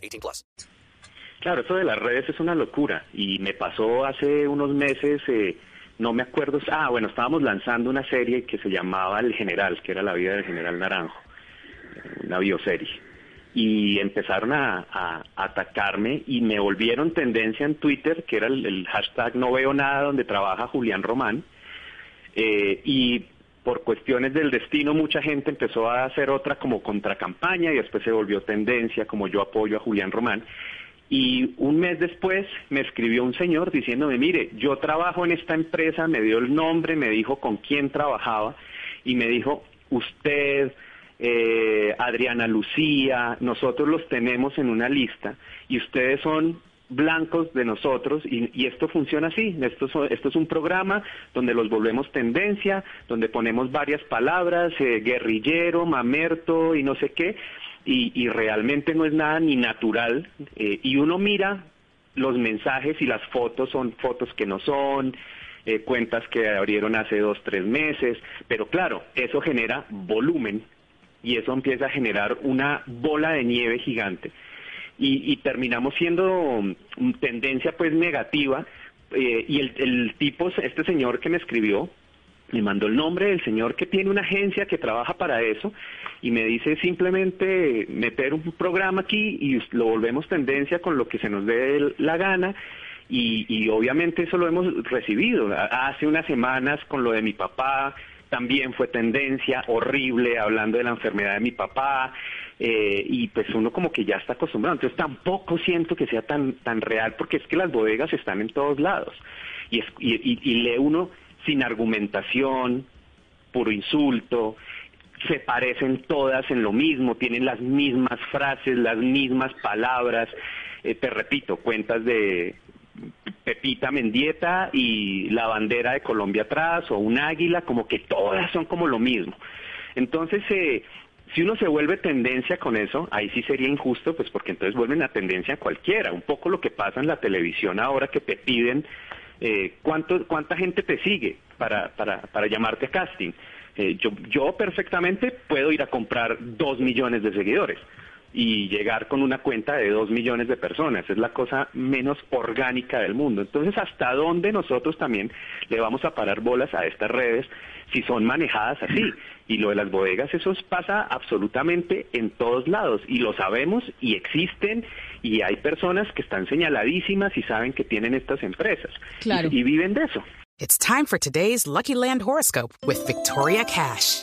18 plus. Claro, eso de las redes es una locura y me pasó hace unos meses, eh, no me acuerdo, ah, bueno, estábamos lanzando una serie que se llamaba El General, que era la vida del General Naranjo, una bioserie y empezaron a, atacarme y me volvieron tendencia en Twitter, que era el, hashtag no veo nada donde trabaja Julián Román. Eh, y por cuestiones del destino mucha gente empezó a hacer otra como contracampaña y después se volvió tendencia como yo apoyo a Julián Román. Y un mes después me escribió un señor diciéndome, mire, yo trabajo en esta empresa, me dio el nombre, me dijo con quién trabajaba y me dijo, usted eh, Adriana Lucía, nosotros los tenemos en una lista y ustedes son blancos de nosotros y, esto funciona así. Esto, esto, es un programa donde los volvemos tendencia, donde ponemos varias palabras, eh, guerrillero, mamerto y no sé qué, y, realmente no es nada ni natural. Eh, y uno mira los mensajes y las fotos son fotos que no son. Eh, cuentas que abrieron hace dos, tres meses, pero claro, eso genera volumen y eso empieza a generar una bola de nieve gigante y, terminamos siendo mm, tendencia pues negativa eh, y el, el tipo, este señor que me escribió, me mandó el nombre del señor que tiene una agencia que trabaja para eso y me dice simplemente meter un programa aquí y lo volvemos tendencia con lo que se nos dé la gana y, y obviamente eso lo hemos recibido. Hace unas semanas con lo de mi papá, también fue tendencia horrible hablando de la enfermedad de mi papá eh, y pues uno como que ya está acostumbrado. Entonces tampoco siento que sea tan tan real porque es que las bodegas están en todos lados. Y, y, lee uno sin argumentación puro insulto se parecen todas en lo mismo tienen las mismas frases las mismas palabras. Eh, te repito cuentas de Pepita Mendieta y la bandera de Colombia atrás o un águila, como que todas son como lo mismo. Entonces, eh, si uno se vuelve tendencia con eso, ahí sí sería injusto, pues porque entonces vuelven a tendencia cualquiera. Un poco lo que pasa en la televisión ahora que te piden eh, cuánto, cuánta gente te sigue para, para, para llamarte casting. Eh, yo, yo perfectamente puedo ir a comprar dos millones de seguidores y llegar con una cuenta de dos millones de personas. Es la cosa menos orgánica del mundo. Entonces, ¿hasta dónde nosotros también le vamos a parar bolas a estas redes si son manejadas así? Y lo de las bodegas, eso pasa absolutamente en todos lados y lo sabemos y existen y hay personas que están señaladísimas y saben que tienen estas empresas y, y viven de eso. It's time for today's Lucky Land horoscope with Victoria Cash.